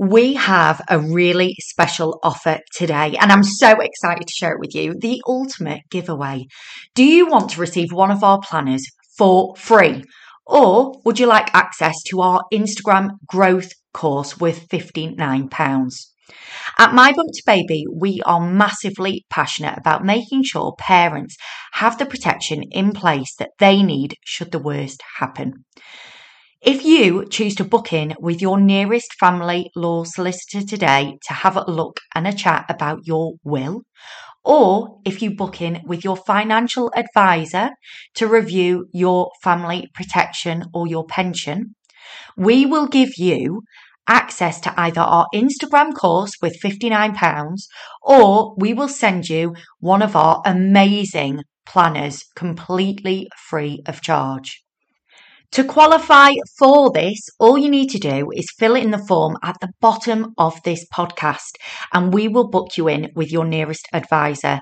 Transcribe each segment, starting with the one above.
we have a really special offer today, and I'm so excited to share it with you the ultimate giveaway. Do you want to receive one of our planners for free? Or would you like access to our Instagram growth course worth £59? At My Bump to Baby, we are massively passionate about making sure parents have the protection in place that they need should the worst happen. If you choose to book in with your nearest family law solicitor today to have a look and a chat about your will, or if you book in with your financial advisor to review your family protection or your pension, we will give you access to either our Instagram course with £59 or we will send you one of our amazing planners completely free of charge. To qualify for this, all you need to do is fill in the form at the bottom of this podcast and we will book you in with your nearest advisor.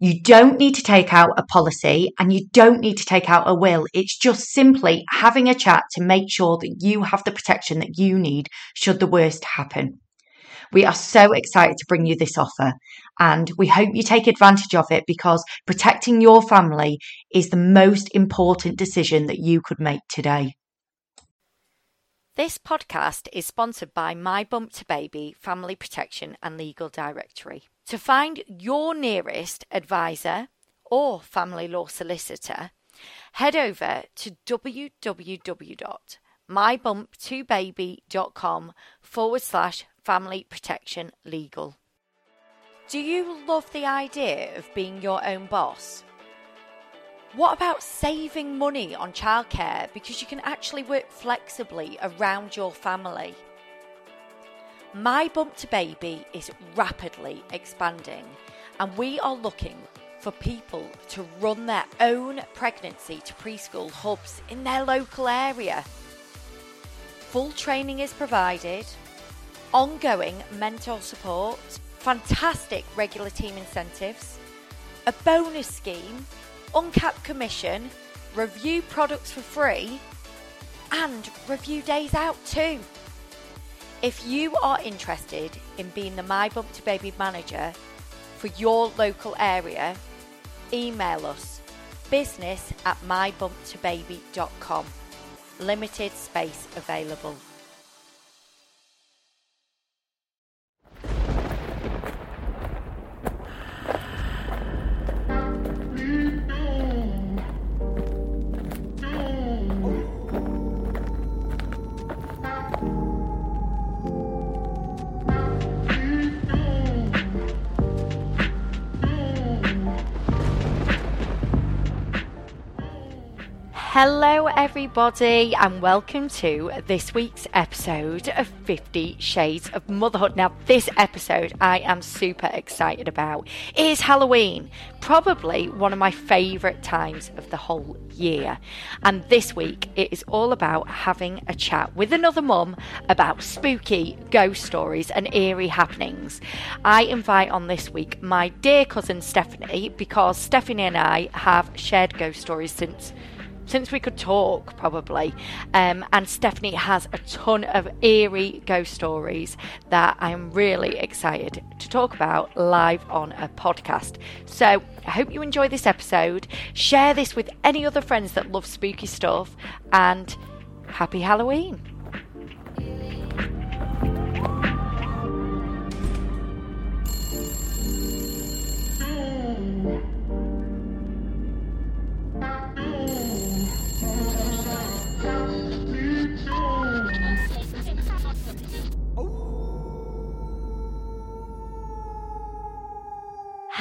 You don't need to take out a policy and you don't need to take out a will. It's just simply having a chat to make sure that you have the protection that you need should the worst happen. We are so excited to bring you this offer and we hope you take advantage of it because protecting your family is the most important decision that you could make today. This podcast is sponsored by My Bump to Baby Family Protection and Legal Directory. To find your nearest advisor or family law solicitor, head over to www.mybumptobaby.com forward slash family protection legal. Do you love the idea of being your own boss? What about saving money on childcare because you can actually work flexibly around your family? My Bump to Baby is rapidly expanding, and we are looking for people to run their own pregnancy to preschool hubs in their local area. Full training is provided, ongoing mentor support, fantastic regular team incentives, a bonus scheme, uncapped commission, review products for free, and review days out too. If you are interested in being the My Bump to Baby manager for your local area, email us business at mybumptobaby.com. Limited space available. Hello, everybody, and welcome to this week's episode of Fifty Shades of Motherhood. Now, this episode I am super excited about. It is Halloween, probably one of my favourite times of the whole year. And this week it is all about having a chat with another mum about spooky ghost stories and eerie happenings. I invite on this week my dear cousin Stephanie because Stephanie and I have shared ghost stories since since we could talk, probably. Um, and Stephanie has a ton of eerie ghost stories that I'm really excited to talk about live on a podcast. So I hope you enjoy this episode. Share this with any other friends that love spooky stuff, and happy Halloween.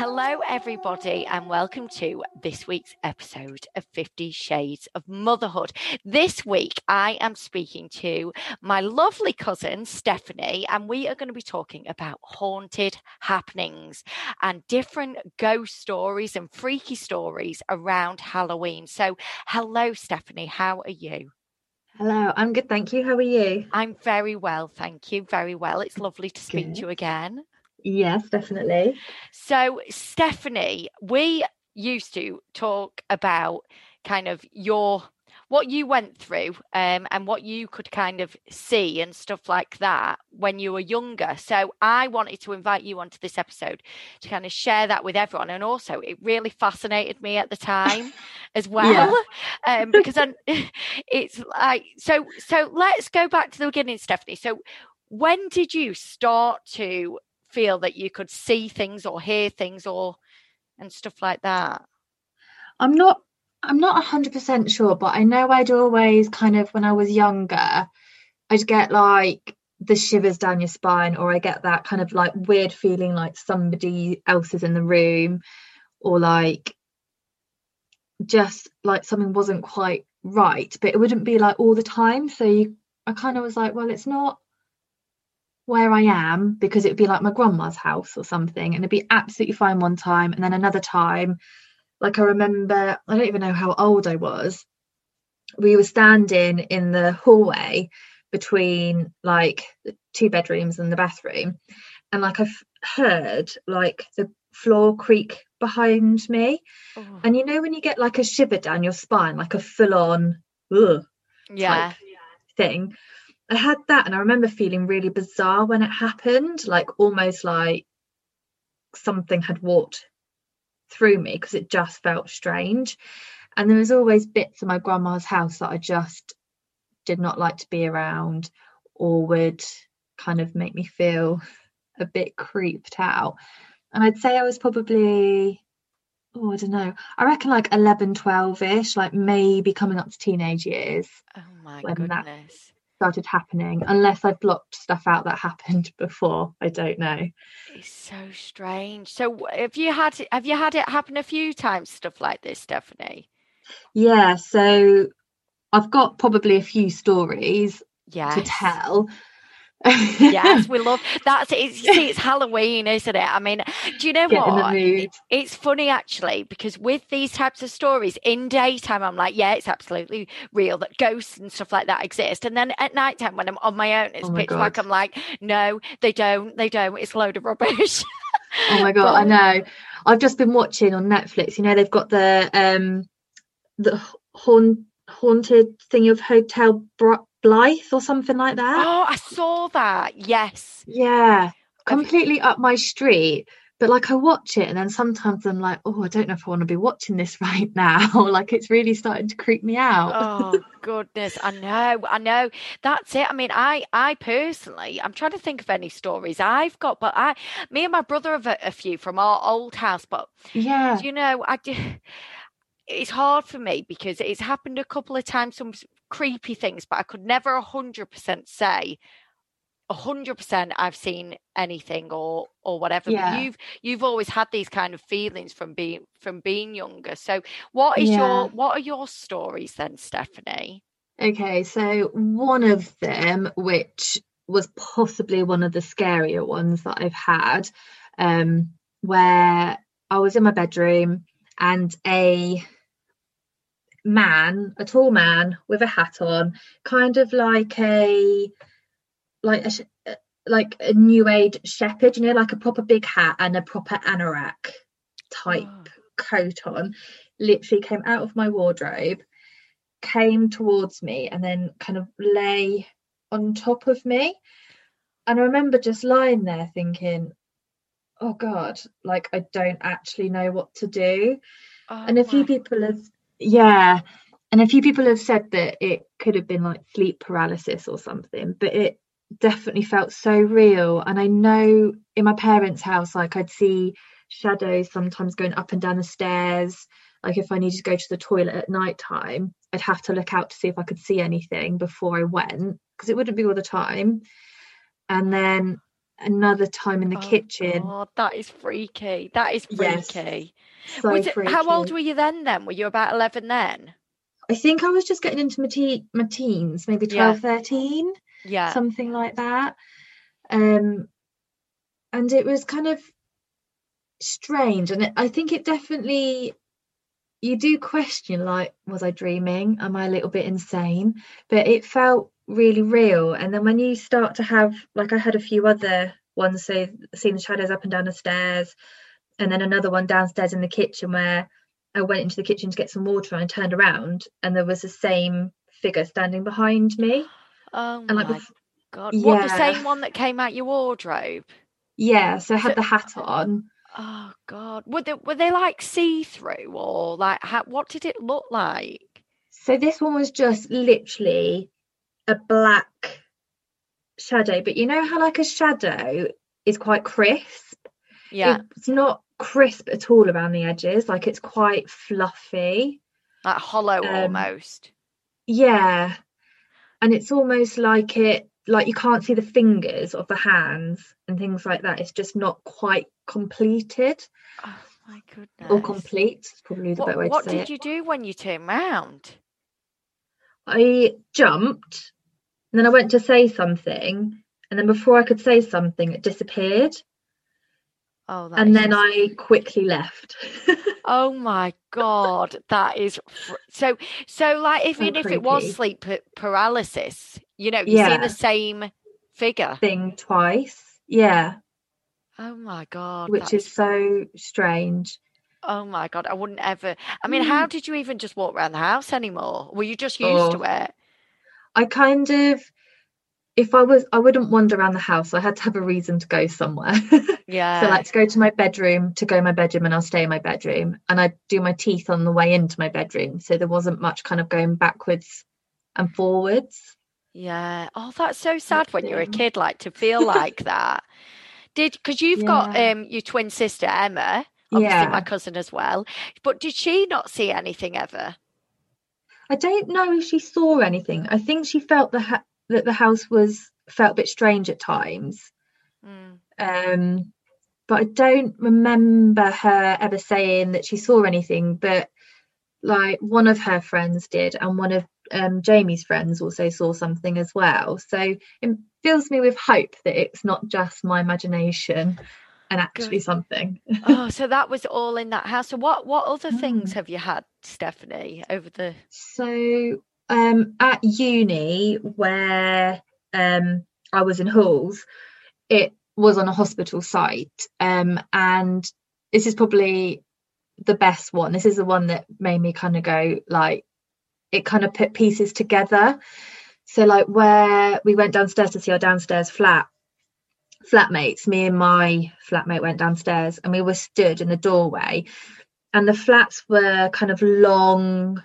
Hello, everybody, and welcome to this week's episode of Fifty Shades of Motherhood. This week, I am speaking to my lovely cousin, Stephanie, and we are going to be talking about haunted happenings and different ghost stories and freaky stories around Halloween. So, hello, Stephanie, how are you? Hello, I'm good, thank you. How are you? I'm very well, thank you. Very well. It's lovely to speak good. to you again. Yes, definitely. So, Stephanie, we used to talk about kind of your what you went through um, and what you could kind of see and stuff like that when you were younger. So I wanted to invite you onto this episode to kind of share that with everyone. And also, it really fascinated me at the time as well, yeah. um, because I'm, it's like so. So let's go back to the beginning, Stephanie. So when did you start to feel that you could see things or hear things or and stuff like that? I'm not I'm not 100% sure, but I know I'd always kind of, when I was younger, I'd get like the shivers down your spine, or I get that kind of like weird feeling like somebody else is in the room, or like just like something wasn't quite right, but it wouldn't be like all the time. So you, I kind of was like, well, it's not where I am because it would be like my grandma's house or something, and it'd be absolutely fine one time, and then another time like I remember, I don't even know how old I was. We were standing in the hallway between like the two bedrooms and the bathroom, and like I've heard like the floor creak behind me. Oh. And you know when you get like a shiver down your spine, like a full on yeah thing. I had that and I remember feeling really bizarre when it happened, like almost like something had walked through me because it just felt strange. And there was always bits of my grandma's house that I just did not like to be around or would kind of make me feel a bit creeped out. And I'd say I was probably, oh, I don't know, I reckon like 11, 12 ish, like maybe coming up to teenage years. Oh my goodness. Started happening unless I've blocked stuff out that happened before. I don't know. It's so strange. So have you had have you had it happen a few times stuff like this, Stephanie? Yeah, so I've got probably a few stories yes. to tell yes, we love that's it. See, it's Halloween, isn't it? I mean, do you know Get what? It's funny actually because with these types of stories in daytime, I'm like, yeah, it's absolutely real that ghosts and stuff like that exist. And then at nighttime, when I'm on my own, it's oh pitch black. I'm like, no, they don't. They don't. It's a load of rubbish. oh my god, but, I know. I've just been watching on Netflix. You know, they've got the um the haunt haunted thing of Hotel Br- Blythe or something like that. Oh, I saw that. Yes. Yeah. Completely up my street. But like I watch it and then sometimes I'm like, oh, I don't know if I want to be watching this right now. like it's really starting to creep me out. oh goodness. I know. I know. That's it. I mean, I I personally I'm trying to think of any stories I've got, but I me and my brother have a, a few from our old house, but yeah, you know, I do it's hard for me because it's happened a couple of times, some creepy things, but I could never 100% say 100% I've seen anything or or whatever yeah. but you've you've always had these kind of feelings from being from being younger so what is yeah. your what are your stories then Stephanie okay so one of them which was possibly one of the scarier ones that I've had um where I was in my bedroom and a man, a tall man with a hat on, kind of like a like a uh, like a new age shepherd, you know, like a proper big hat and a proper anorak type oh. coat on. Literally came out of my wardrobe, came towards me, and then kind of lay on top of me. And I remember just lying there thinking, oh God, like I don't actually know what to do. Oh and a few people have yeah. And a few people have said that it could have been like sleep paralysis or something, but it definitely felt so real. And I know in my parents' house, like I'd see shadows sometimes going up and down the stairs. Like if I needed to go to the toilet at night time, I'd have to look out to see if I could see anything before I went because it wouldn't be all the time. And then another time in the oh, kitchen. God, that is freaky. That is freaky. Yes, so it, how old were you then? Then were you about eleven then? I think I was just getting into my, te- my teens, maybe 12, yeah. 13, yeah, something like that. Um, and it was kind of strange, and it, I think it definitely you do question like, was I dreaming? Am I a little bit insane? But it felt really real. And then when you start to have, like, I had a few other ones, so seeing the shadows up and down the stairs, and then another one downstairs in the kitchen where I went into the kitchen to get some water and I turned around and there was the same figure standing behind me. Oh And like my god! What the same one that came out your wardrobe? yeah, so I had So- the hat on. Oh god! Were they were they like see through or like how, what did it look like? So this one was just literally a black shadow, but you know how like a shadow is quite crisp? Yeah, It's not crisp at all around the edges, like it's quite fluffy. like hollow um, almost. Yeah. And it's almost like it like you can't see the fingers of the hands and things like that. It's just not quite completed Oh my goodness! or complete. Is probably the What, better way what to say did it. you do when you turned round? I jumped, and then I went to say something, and then before I could say something, it disappeared, Oh, that and is then I quickly left. Oh my god, that is fr- so. So, like, even if it was sleep paralysis, you know, you see the same figure. Thing twice, yeah, Oh my god, which is so strange. Oh my god, I wouldn't ever. I mean, Mm. how did you even just walk around the house anymore? Were you just used to Oh. it? I kind of, if I was, I wouldn't wander around the house. I had to have a reason to go somewhere. Yeah. So like to go to my bedroom, to go my bedroom, and I'll stay in my bedroom, and I do my teeth on the way into my bedroom. So there wasn't much kind of going backwards and forwards. Yeah. Oh, that's so sad when you're a kid, like to feel like that. Did because you've got um your twin sister Emma, obviously my cousin as well. But did she not see anything ever? I don't know if she saw anything. I think she felt the ha- that the house was felt a bit strange at times. Mm. Um, but I don't remember her ever saying that she saw anything. But like one of her friends did, and one of um, Jamie's friends also saw something as well. So it fills me with hope that it's not just my imagination and actually Good. something. Oh, so that was all in that house. So what what other things Mm. have you had, Stephanie, over the So um, at uni, where um, I was in halls, it was on a hospital site, um, and this is probably the best one. This is the one that made me kind of go like, it kind of put pieces together. So like where we went downstairs to see our downstairs flat, flatmates, me and my flatmate went downstairs, and we were stood in the doorway, and the flats were kind of long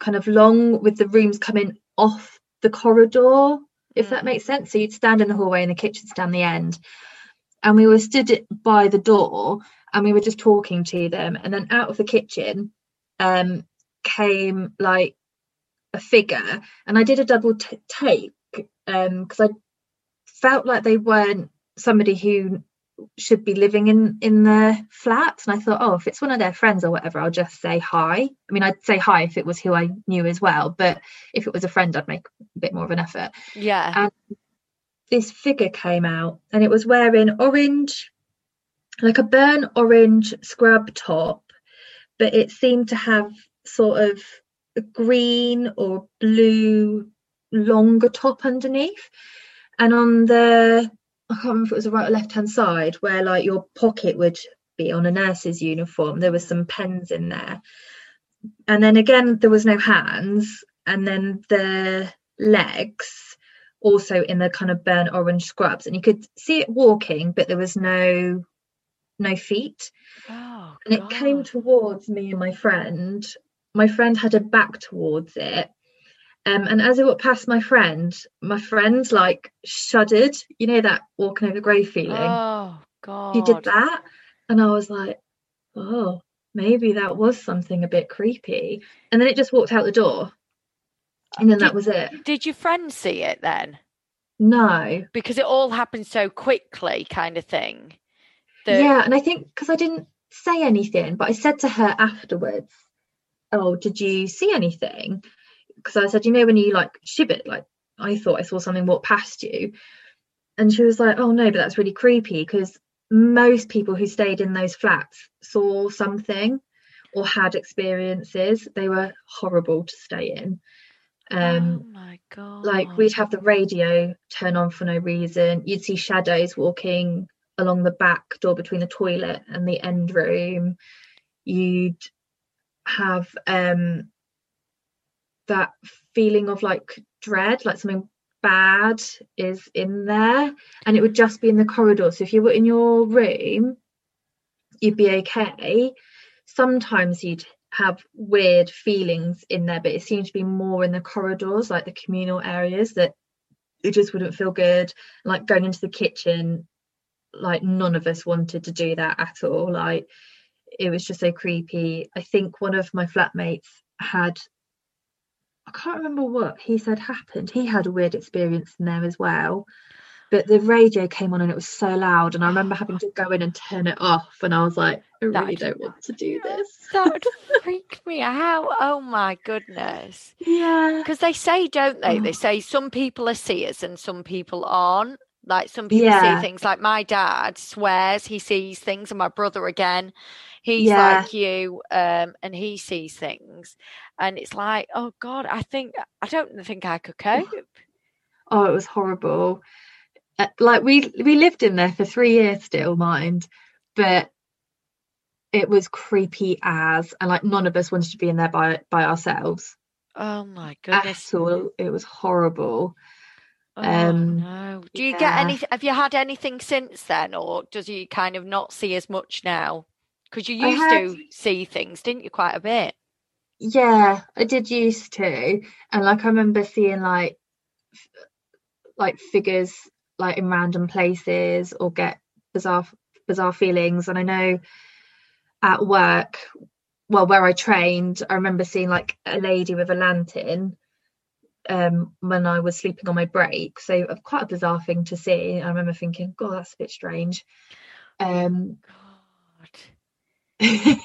kind of long with the rooms coming off the corridor, if that Mm. makes sense. So you'd stand in the hallway and the kitchen's down the end. And we were stood by the door and we were just talking to them. And then out of the kitchen um, came like a figure. And I did a double t- take because I felt like they weren't somebody who should be living in in their flats. And i thought oh if it's one of their friends or whatever i'll just say hi. I mean i'd say hi if it was who i knew as well but if it was a friend i'd make a bit more of an effort. Yeah. and this figure came out and it was wearing orange like a burnt orange scrub top but it seemed to have sort of a green or blue longer top underneath and on the I can't remember if it was the right or left hand side where like your pocket would be on a nurse's uniform. There was some pens in there. And then again there was no hands and then the legs also in the kind of burnt orange scrubs and you could see it walking but there was no no feet oh, and it came towards me and my friend. My friend had her back towards it. Um, and as it walked past my friend, my friend like shuddered, you know, that walking over the grave feeling. Oh God. He did that. And I was like, oh, maybe that was something a bit creepy. And then it just walked out the door. And then Did- that was it. Did your friend see it then? No. Because it all happened so quickly, kind of thing. that- Yeah. And I think because I didn't say anything, but I said to her afterwards, oh, did you see anything? Because I said, you know, when you like shivered, like I thought I saw something walk past you. And she was like, oh, no, but that's really creepy because most people who stayed in those flats saw something or had experiences. They were horrible to stay in. Um, oh my God. like we'd have the radio turn on for no reason you'd see shadows walking along the back door between the toilet and the end room you'd have um that feeling of like dread, like something bad is in there, and it would just be in the corridor. So if you were in your room, you'd be okay. Sometimes you'd have weird feelings in there, but it seemed to be more in the corridors, like the communal areas, that it just wouldn't feel good. Like going into the kitchen, like none of us wanted to do that at all. Like it was just so creepy. I think one of my flatmates had I can't remember what he said happened. He had a weird experience in there as well. But the radio came on and it was so loud, and I remember oh, having to go in and turn it off. And I was like, I really don't want to do this. That would freak me out. Oh my goodness. Yeah. Because they say, don't they? They Oh. say some people are seers and some people aren't. Like some people Yeah. see things. Like my dad swears he sees things, and my brother again, he's Yeah. like you, um, and he sees things, and it's like, oh God, I think I don't think I could cope. Oh, it was horrible. Uh, like we we lived in there for three years still, mind, but it was creepy as, and like none of us wanted to be in there by by ourselves Oh my goodness. at all. It was horrible. Oh Um, no. Do you get any? Have you had anything since then, or does you kind of not see as much now? Because you used had- to see things, didn't you, quite a bit? Yeah, I did used to, and like I remember seeing like f- like figures like in random places or get bizarre bizarre feelings. And I know at work, well, where I trained, I remember seeing like a lady with a lantern um when I was sleeping on my break. So uh, quite a bizarre thing to see. I remember thinking, God, that's a bit strange. Um God,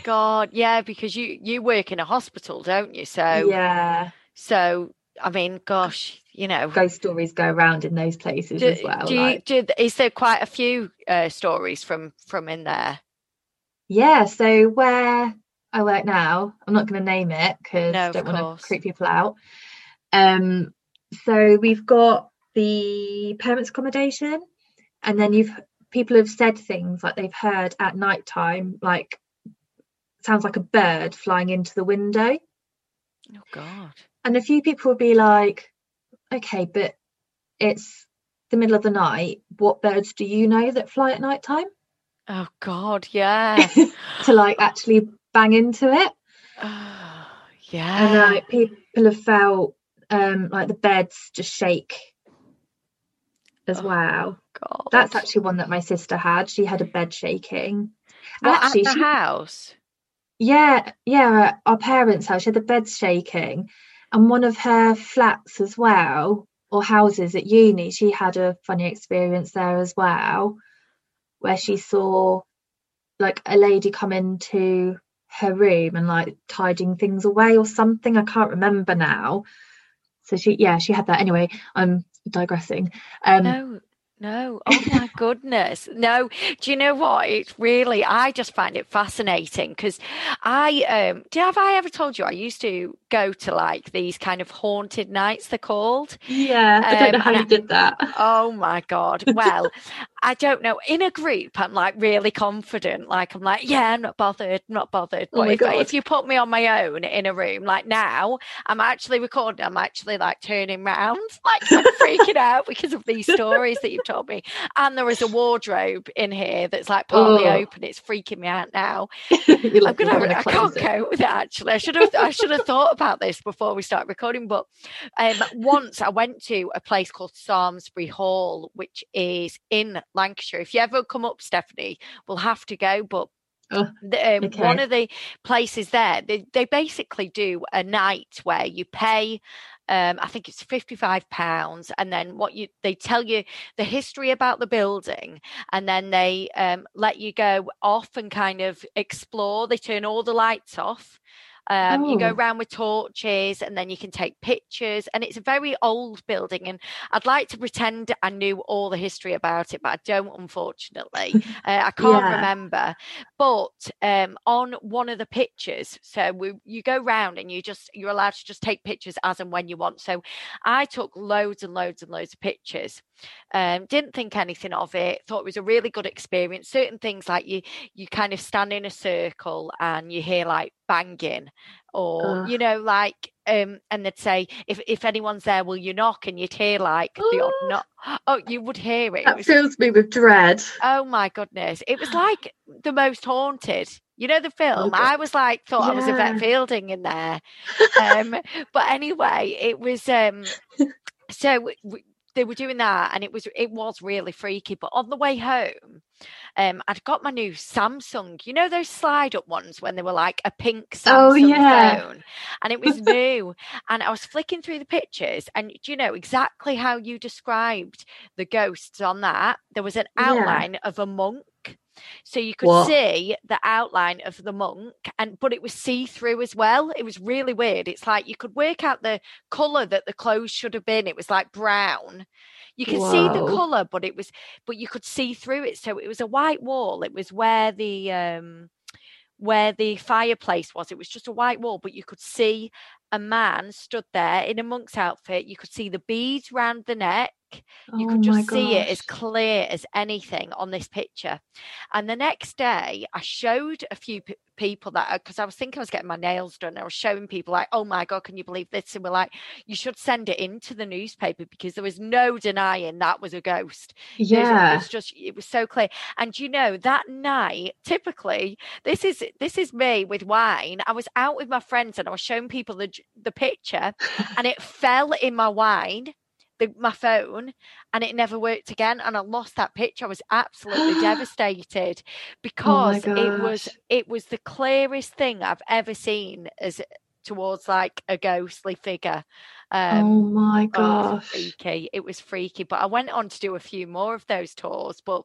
God, yeah, because you you work in a hospital, don't you? So, yeah, so I mean, gosh, you know, ghost stories go around in those places do, as well. do you, like- do, is there quite a few uh, stories from from in there? Yeah, so where I work now, I'm not going to name it because No, I don't want to creep people out. Um, so we've got the parents' accommodation, and then you've people have said things like they've heard at night time, like sounds like a bird flying into the window, Oh God, and a few people would be like, "Okay, but it's the middle of the night. What birds do you know that fly at night time?" oh God, yeah, to like actually bang into it. oh, and yeah. like people have felt um like the beds just shake as Oh, well God, that's actually one that my sister had she had a bed shaking what actually at the she- house. Yeah yeah our parents house she had the bed shaking. And one of her flats as well or houses at uni she had a funny experience there as well where she saw like a lady come into her room and like tidying things away or something i can't remember now. So she yeah she had that. Anyway i'm digressing. Um No, no. Oh my goodness. No. Do you know what? It's really, I just find it fascinating because I, um, do have I ever told you I used to go to like these kind of haunted nights, they're called? yeah i don't know Um, how you I- did that Oh my God. Well, I don't know. In a group, I'm like really confident. Like, I'm like, yeah, I'm not bothered, I'm not bothered. Oh But my if, if you put me on my own in a room, like now, I'm actually recording, I'm actually like turning round, like I'm freaking out because of these stories that you've told me. And there is a wardrobe in here that's like partly Oh. open. It's freaking me out now. I'm gonna. "We're in a I can't closet." cope with it. Actually, I should have. I should have thought about this before we start recording. But um, once I went to a place called Samlesbury Hall, which is in Lancashire. If you ever come up, Stephanie, we'll have to go. But Oh, um, one of the places there, they, they basically do a night where you pay. Um, I think it's fifty-five pounds, and then what you they tell you the history about the building, and then they um, let you go off and kind of explore. They turn all the lights off. Um, You go Oh. around with torches, and then you can take pictures. And it's a very old building, and I'd like to pretend I knew all the history about it, but I don't, unfortunately. uh, I can't Yeah. remember. But um, on one of the pictures, so we, you go round and you just you're allowed to just take pictures as and when you want. So I took loads and loads and loads of pictures. Um, didn't think anything of it. Thought it was a really good experience. Certain things like you you kind of stand in a circle and you hear like banging, or you know like um, and they'd say if if anyone's there, will you knock? And you'd hear like the odd knock. Oh, you would hear it. That it was, fills me with dread. Oh my goodness! It was like the most haunted. You know the film. God. I was like thought I was a Yeah. Yvette Fielding in there. Um, but anyway, it was um, so they were doing that, and it was it was really freaky. But on the way home, um, I'd got my new Samsung. You know those slide up ones when they were like a pink Samsung Oh, yeah. phone, and it was new. and I was flicking through the pictures, and do you know exactly how you described the ghosts on that? There was an Yeah. outline of a monk. So you could What? see the outline of the monk, and but it was see through as well. It was really weird. It's like you could work out the color that the clothes should have been. It was like brown. You could see the color, but it was but you could see through it. So it was a white wall. It was where the um where the fireplace was. It was just a white wall, but you could see a man stood there in a monk's outfit. You could see the beads round the neck. You Oh could my just see it as clear as anything on this picture. And the next day, I showed a few p- people that because I was thinking I was getting my nails done. I was showing people like, "Oh my god, can you believe this?" And we're like, "You should send it into the newspaper because there was no denying that was a ghost." Yeah, It was just it was so clear. And you know, that night, typically, this is this is me with wine. I was out with my friends and I was showing people the the picture and it fell in my wine, the, my phone, and it never worked again. And I lost that picture. I was absolutely devastated because it was it was the clearest thing I've ever seen as towards like a ghostly figure. Um, oh my Oh, it was freaky. It was freaky. But I went on to do a few more of those tours, but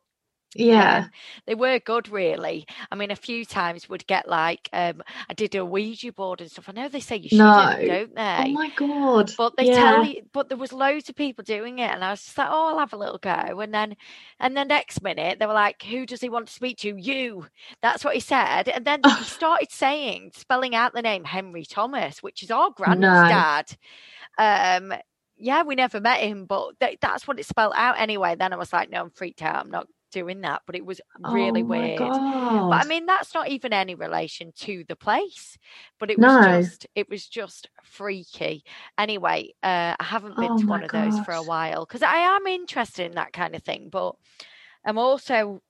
Yeah. um, they were good, really. I mean, a few times would get like um, I did a Ouija board and stuff. I know they say you shouldn't, No. don't they Oh my god. But they yeah. tell you, but there was loads of people doing it, and I was just like, "Oh, I'll have a little go." And then, and the next minute, they were like, "Who does he want to speak to?" You. That's what he said, and then he started saying, spelling out the name Henry Thomas, which is our granddad. Um, yeah, we never met him, but th- that's what it spelled out anyway. Then I was like, "No, I'm freaked out. I'm not doing that." But it was really oh weird. god. But I mean, that's not even any relation to the place. But it was No. just, it was just freaky. Anyway, uh, I haven't been Oh to one of those for a while because I am interested in that kind of thing. But I'm also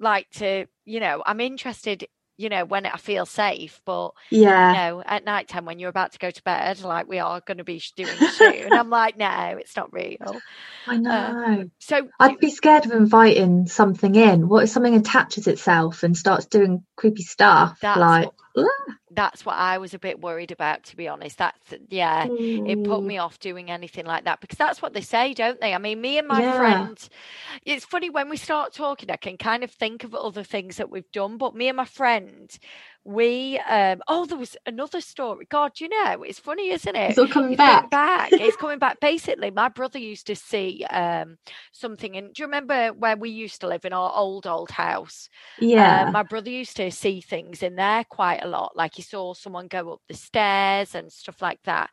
like to, you know, I'm interested, you know, when I feel safe. But you yeah. know, at night time when you're about to go to bed, like we are going to be doing soon, I'm like, no, it's not real. I uh, know. So I'd be scared of inviting something in. What if something attaches itself and starts doing creepy stuff? Like, that's what I was a bit worried about, to be honest. That's yeah. it put mm. me off doing anything like that because that's what they say, don't they? I mean, me and my Yeah. friend, it's funny when we start talking, I can kind of think of other things that we've done, but me and my friend, we, um, oh, there was another story. God, you know, it's funny, isn't it? It's all coming It's back. back. It's coming back. Basically, my brother used to see um, something. And do you remember where we used to live in our old, old house? Yeah. Uh, my brother used to see things in there quite a lot. Like he saw someone go up the stairs and stuff like that.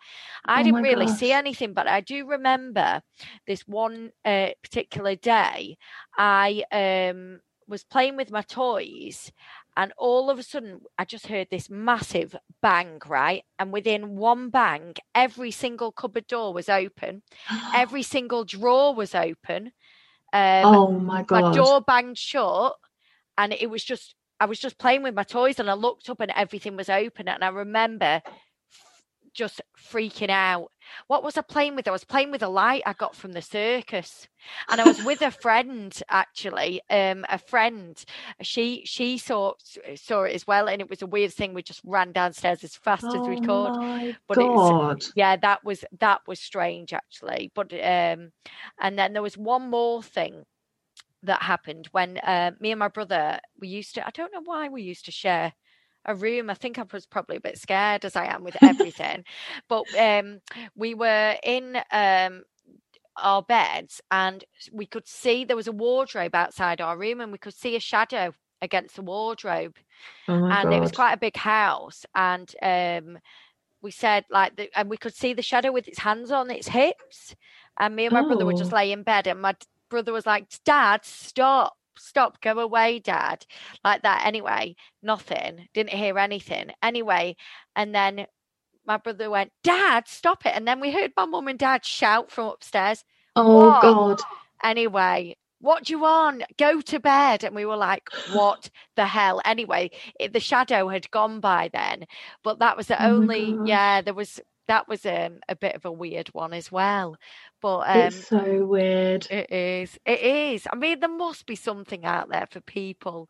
I Oh didn't really see anything, but I do remember this one uh, particular day. I um, was playing with my toys, and all of a sudden, I just heard this massive bang, right? And within one bang, every single cupboard door was open, every single drawer was open. Um, oh my God. my door banged shut and it was just I was just playing with my toys and I looked up and everything was open and I remember just freaking out. What was I playing with? I was playing with a light I got from the circus. And I was with a friend actually. Um a friend. She she saw saw it as well and it was a weird thing. We just ran downstairs as fast as we oh could but god. yeah that was that was strange actually but um and then there was one more thing that happened when uh, me and my brother we used to i don't know why we used to share a room. I think i was probably a bit scared as i am with everything. But um we were in um our beds and we could see there was a wardrobe outside our room and we could see a shadow against the wardrobe. Oh and it was quite a big house and um we said like the, and we could see the shadow with its hands on its hips. And me and my brother were just Oh. lay in bed and my brother was like, Dad, stop, stop, go away, Dad. Like that. Anyway, nothing. Didn't hear anything. Anyway, and then my brother went, Dad, stop it. And then we heard my mum and dad shout from upstairs. Oh What? God. Anyway, what do you want? Go to bed. And we were like, what the hell? Anyway, it, the shadow had gone by then, but that was the Oh only, yeah, there was, that was um, a bit of a weird one as well. But um, it's so weird. it is, it is. I mean, there must be something out there for people.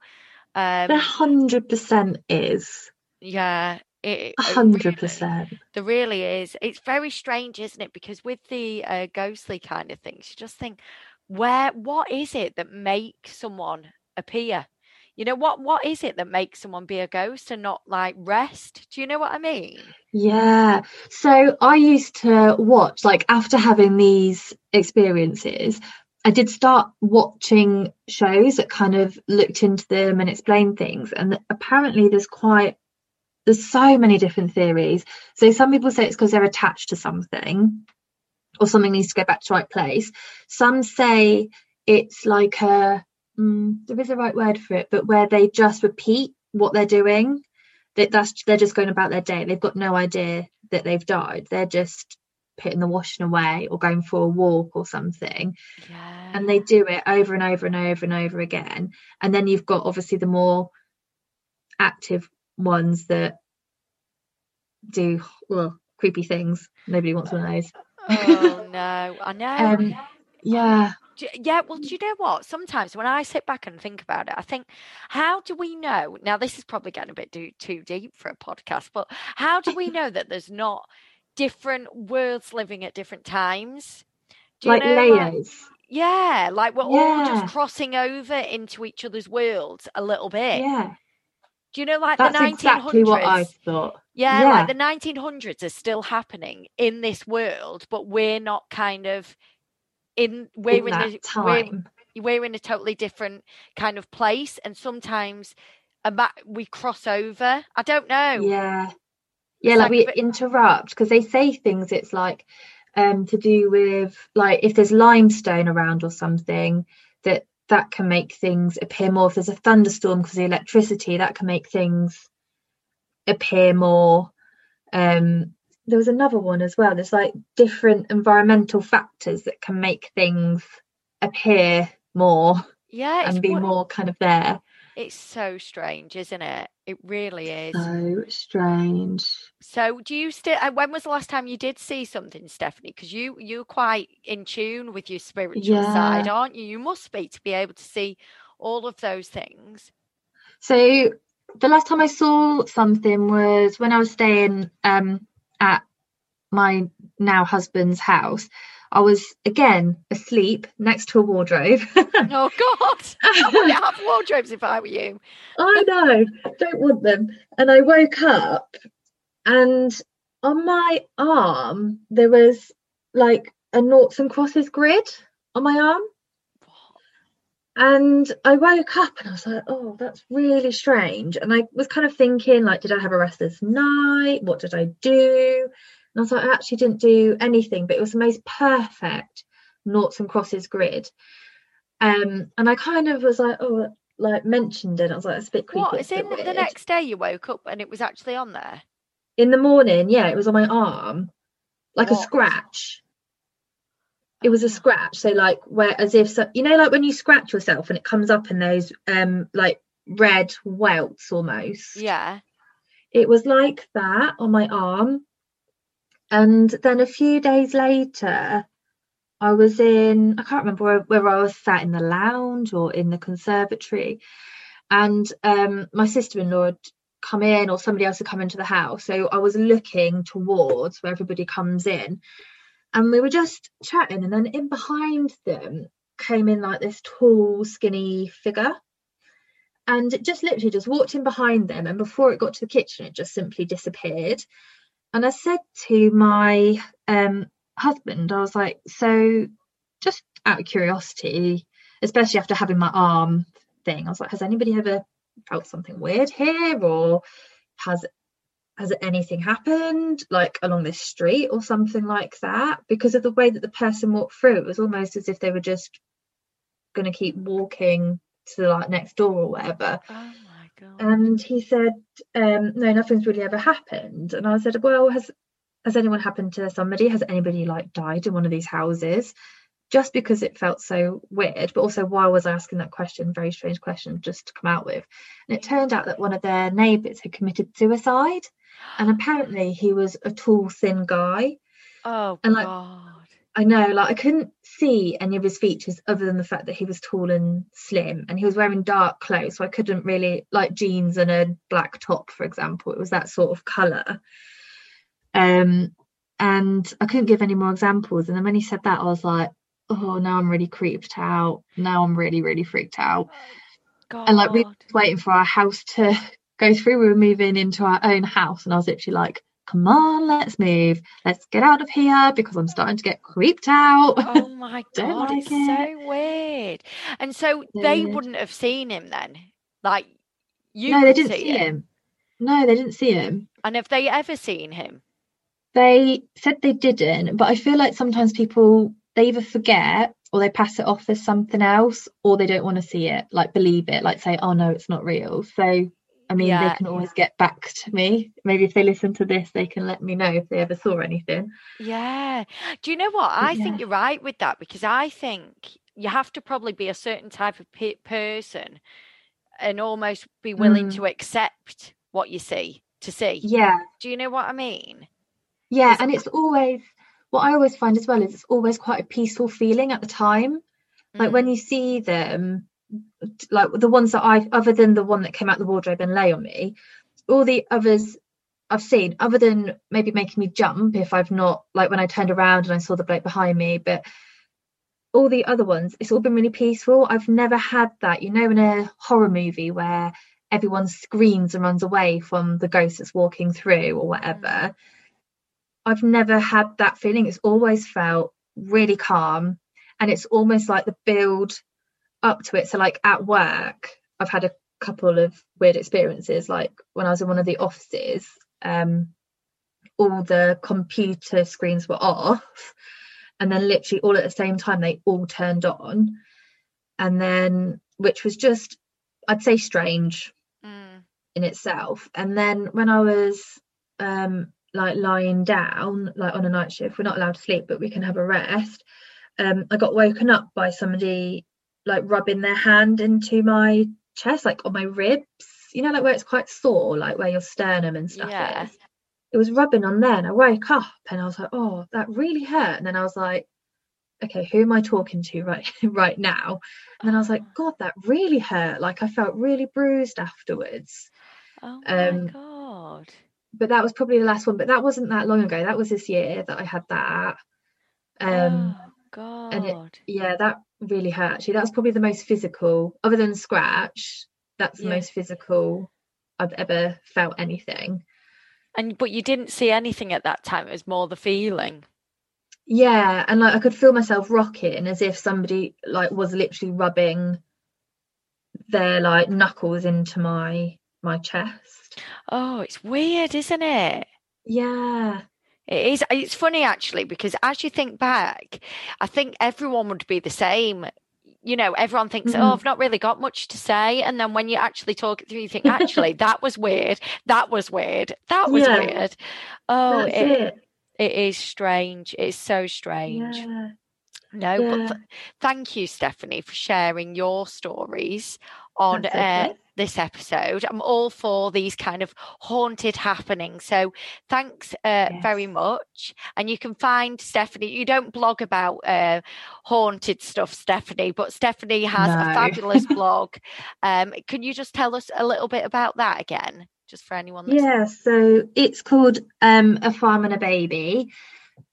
Um, A hundred percent is. yeah, it, hundred really- percent. There really is. It's very strange, isn't it? Because with the uh, ghostly kind of things, you just think, where, what is it that makes someone appear? You know, what, what is it that makes someone be a ghost and not like rest? Do you know what I mean? Yeah. So I used to watch, like after having these experiences, I did start watching shows that kind of looked into them and explained things. And apparently there's quite there's so many different theories. So some people say it's because they're attached to something or something needs to go back to the right place. Some say it's like a mm, there is a right word for it, but where they just repeat what they're doing. That that's they're just going about their day. They've got no idea that they've died. They're just putting the washing away or going for a walk or something Yeah. and they do it over and over and over and over again and then you've got obviously the more active ones that do well creepy things nobody wants one of those oh no, I know. um yeah Do- yeah, well, do you know what? Sometimes when I sit back and think about it, I think, how do we know? Now, this is probably getting a bit too, too deep for a podcast, but how do we know that there's not different worlds living at different times? Do you like know, like- layers yeah, like we're all just crossing over into each other's worlds a little bit. yeah Do you know, like that's the 1900s? exactly what i thought Yeah, Yeah. like the 1900s are still happening in this world, but we're not kind of in we're in in, that the we're, we're in a totally different kind of place, and sometimes about we cross over. I don't know. yeah yeah It's like like we interrupt because they say things it's like um to do with like if there's limestone around or something that that can make things appear more if there's a thunderstorm because the electricity that can make things appear more um there was another one as well there's like different environmental factors that can make things appear more Yeah, and be wo- more kind of there It's so strange, isn't it? It really is. so strange So, do you still? uh, When was the last time you did see something, Stephanie? Because you you're quite in tune with your spiritual side, aren't you? You must be to be able to see all of those things. So the last time I saw something was when I was staying um at my now husband's house. I was again asleep next to a wardrobe. Oh God! I wouldn't have wardrobes if I were you. I know, don't want them. And I woke up and on my arm there was like a noughts and crosses grid on my arm. And I woke up and I was like, oh, that's really strange. And I was kind of thinking, like, did I have a restless night? What did I do? And I was like, I actually didn't do anything, but it was the most perfect noughts and crosses grid. Um, and I kind of was like, oh, like mentioned it. I was like, it's a bit creepy. What? it's in bit the next day you woke up and it was actually on there? In the morning, yeah, it was on my arm, like a scratch. It was a scratch, so like where as if so, you know, like when you scratch yourself and it comes up in those um like red welts almost. Yeah. It was like that on my arm. And then a few days later, I was in, I can't remember where, where I was sat in the lounge or in the conservatory. And um, my sister in law had come in, or somebody else had come into the house. So I was looking towards where everybody comes in. And we were just chatting. And then in behind them came in like this tall, skinny figure and it just literally just walked in behind them and before it got to the kitchen it just simply disappeared and i said to my um husband i was like so just out of curiosity especially after having my arm thing i was like has anybody ever felt something weird here or has has anything happened like along this street or something like that because of the way that the person walked through it was almost as if they were just going to keep walking to like next door or whatever. Oh my god. And he said, um, no, nothing's really ever happened. And I said, well, has has anyone happened to somebody? Has anybody like died in one of these houses? Just because it felt so weird, but also why was I asking that question? Very strange question just to come out with. And it turned out that one of their neighbours had committed suicide. And apparently he was a tall, thin guy. oh and, like, god. I know, like I couldn't see any of his features other than the fact that he was tall and slim and he was wearing dark clothes. So I couldn't really like jeans and a black top, for example. It was that sort of colour. Um and I couldn't give any more examples. And then when he said that, I was like, oh now I'm really creeped out. Now I'm really, really freaked out. God. And like we were waiting for our house to go through. We were moving into our own house and I was literally like, come on, let's move. Let's get out of here because I'm starting to get creeped out. Oh my god, like it's so weird. And so they Weird. wouldn't have seen him then. Like you no, they didn't see see him. No, they didn't see him. And have they ever seen him? They said they didn't, but I feel like sometimes people they either forget or they pass it off as something else or they don't want to see it, like believe it, like say, oh no, it's not real. So I mean, Yeah. they can always get back to me. Maybe if they listen to this, they can let me know if they ever saw anything. Yeah. Do you know what? I yeah. think you're right with that because I think you have to probably be a certain type of pe- person and almost be willing Mm. to accept what you see to see. Yeah, Do you know what I mean? yeah, and it's always what I always find as well is it's always quite a peaceful feeling at the time. Like when Mm. you see them, like the ones that I've, other than the one that came out the wardrobe and lay on me, all the others I've seen, other than maybe making me jump if I've not, like when I turned around and I saw the bloke behind me, but all the other ones, it's all been really peaceful. I've never had that, you know, in a horror movie where everyone screams and runs away from the ghost that's walking through or whatever. Mm. I've never had that feeling. It's always felt really calm and it's almost like the build up to it. So, like at work, I've had a couple of weird experiences. Like when I was in one of the offices, um, all the computer screens were off, and then literally all at the same time, they all turned on. And then, which was just, I'd say, strange Mm. in itself. And then when I was um like lying down, like on a night shift, we're not allowed to sleep, but we can have a rest. Um, I got woken up by somebody like rubbing their hand into my chest, like on my ribs, you know, like where it's quite sore, like where your sternum and stuff Yeah. is. It was rubbing on there, and I woke up and I was like, oh, that really hurt. And then I was like, okay, who am I talking to right right now? And then I was like, God, that really hurt. Like I felt really bruised afterwards Oh my um, god. but that was probably the last one but that wasn't that long ago that was this year that i had that um oh god. and it- yeah that really hurt actually that was probably the most physical other than scratch that's the most physical i've ever felt anything And but you didn't see anything at that time. It was more the feeling. yeah and like i could feel myself rocking as if somebody like was literally rubbing their like knuckles into my my chest Oh, it's weird, isn't it? yeah It is. It's funny actually because as you think back, I think everyone would be the same. You know, everyone thinks, "Oh, Mhm. I've not really got much to say," and then when you actually talk it through, you think, "Actually, that was weird. That was weird. That was Yeah. weird." Oh, it, it, it is strange. It's so strange. yeah No, but th- thank you, Stephanie, for sharing your stories on That's uh, this episode. I'm all for these kind of haunted happenings. So thanks uh, very much. And you can find Stephanie, you don't blog about uh, haunted stuff, Stephanie, but Stephanie has a fabulous blog. Um, can you just tell us a little bit about that again? Just for anyone that's Yeah, so it's called um, A Farm and a Baby.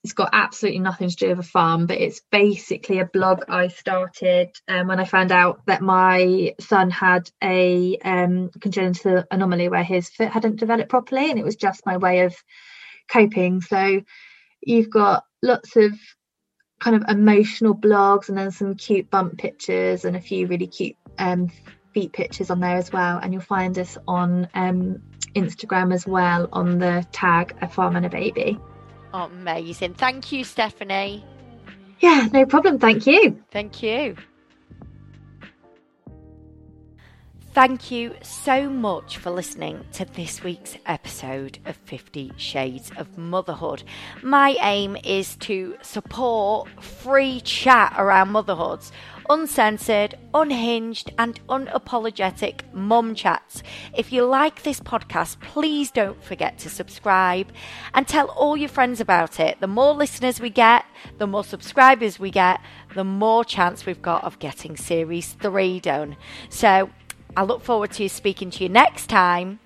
It's got absolutely nothing to do with a farm, but it's basically a blog I started um, when I found out that my son had a um, congenital anomaly where his foot hadn't developed properly, and it was just my way of coping. So you've got lots of kind of emotional blogs and then some cute bump pictures and a few really cute um, feet pictures on there as well. And you'll find us on um, Instagram as well on the tag a farm and a baby. Oh, amazing. Thank you, Stephanie. Yeah, no problem. Thank you. Thank you. Thank you so much for listening to this week's episode of 50 Shades of Motherhood. My aim is to support free chat around motherhoods uncensored, unhinged, and unapologetic mum chats. If you like this podcast, please don't forget to subscribe and tell all your friends about it. The more listeners we get, the more subscribers we get, the more chance we've got of getting series three done. So I look forward to speaking to you next time.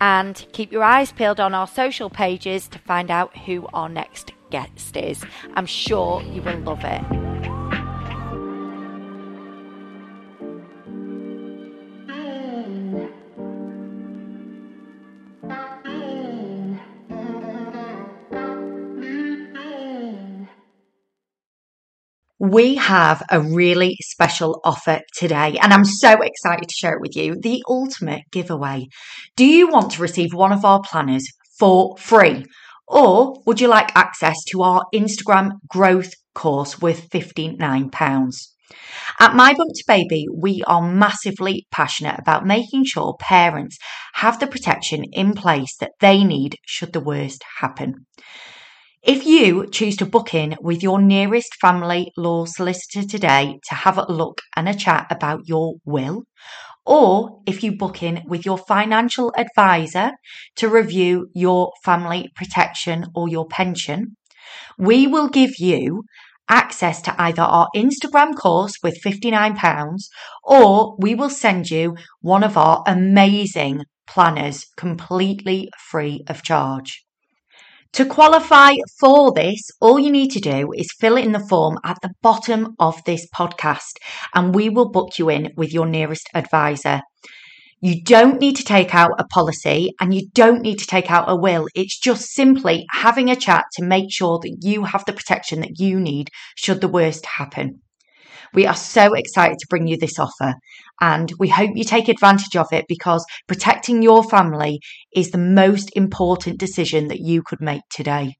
And keep your eyes peeled on our social pages to find out who our next guest is. I'm sure you will love it. We have a really special offer today, and I'm so excited to share it with you the ultimate giveaway. Do you want to receive one of our planners for free? Or would you like access to our Instagram growth course worth £59? At My Bump to Baby, we are massively passionate about making sure parents have the protection in place that they need should the worst happen. If you choose to book in with your nearest family law solicitor today to have a look and a chat about your will, or if you book in with your financial advisor to review your family protection or your pension, we will give you access to either our Instagram course with £59 or we will send you one of our amazing planners completely free of charge. To qualify for this, all you need to do is fill in the form at the bottom of this podcast and we will book you in with your nearest advisor. You don't need to take out a policy and you don't need to take out a will. It's just simply having a chat to make sure that you have the protection that you need should the worst happen. We are so excited to bring you this offer and we hope you take advantage of it because protecting your family is the most important decision that you could make today.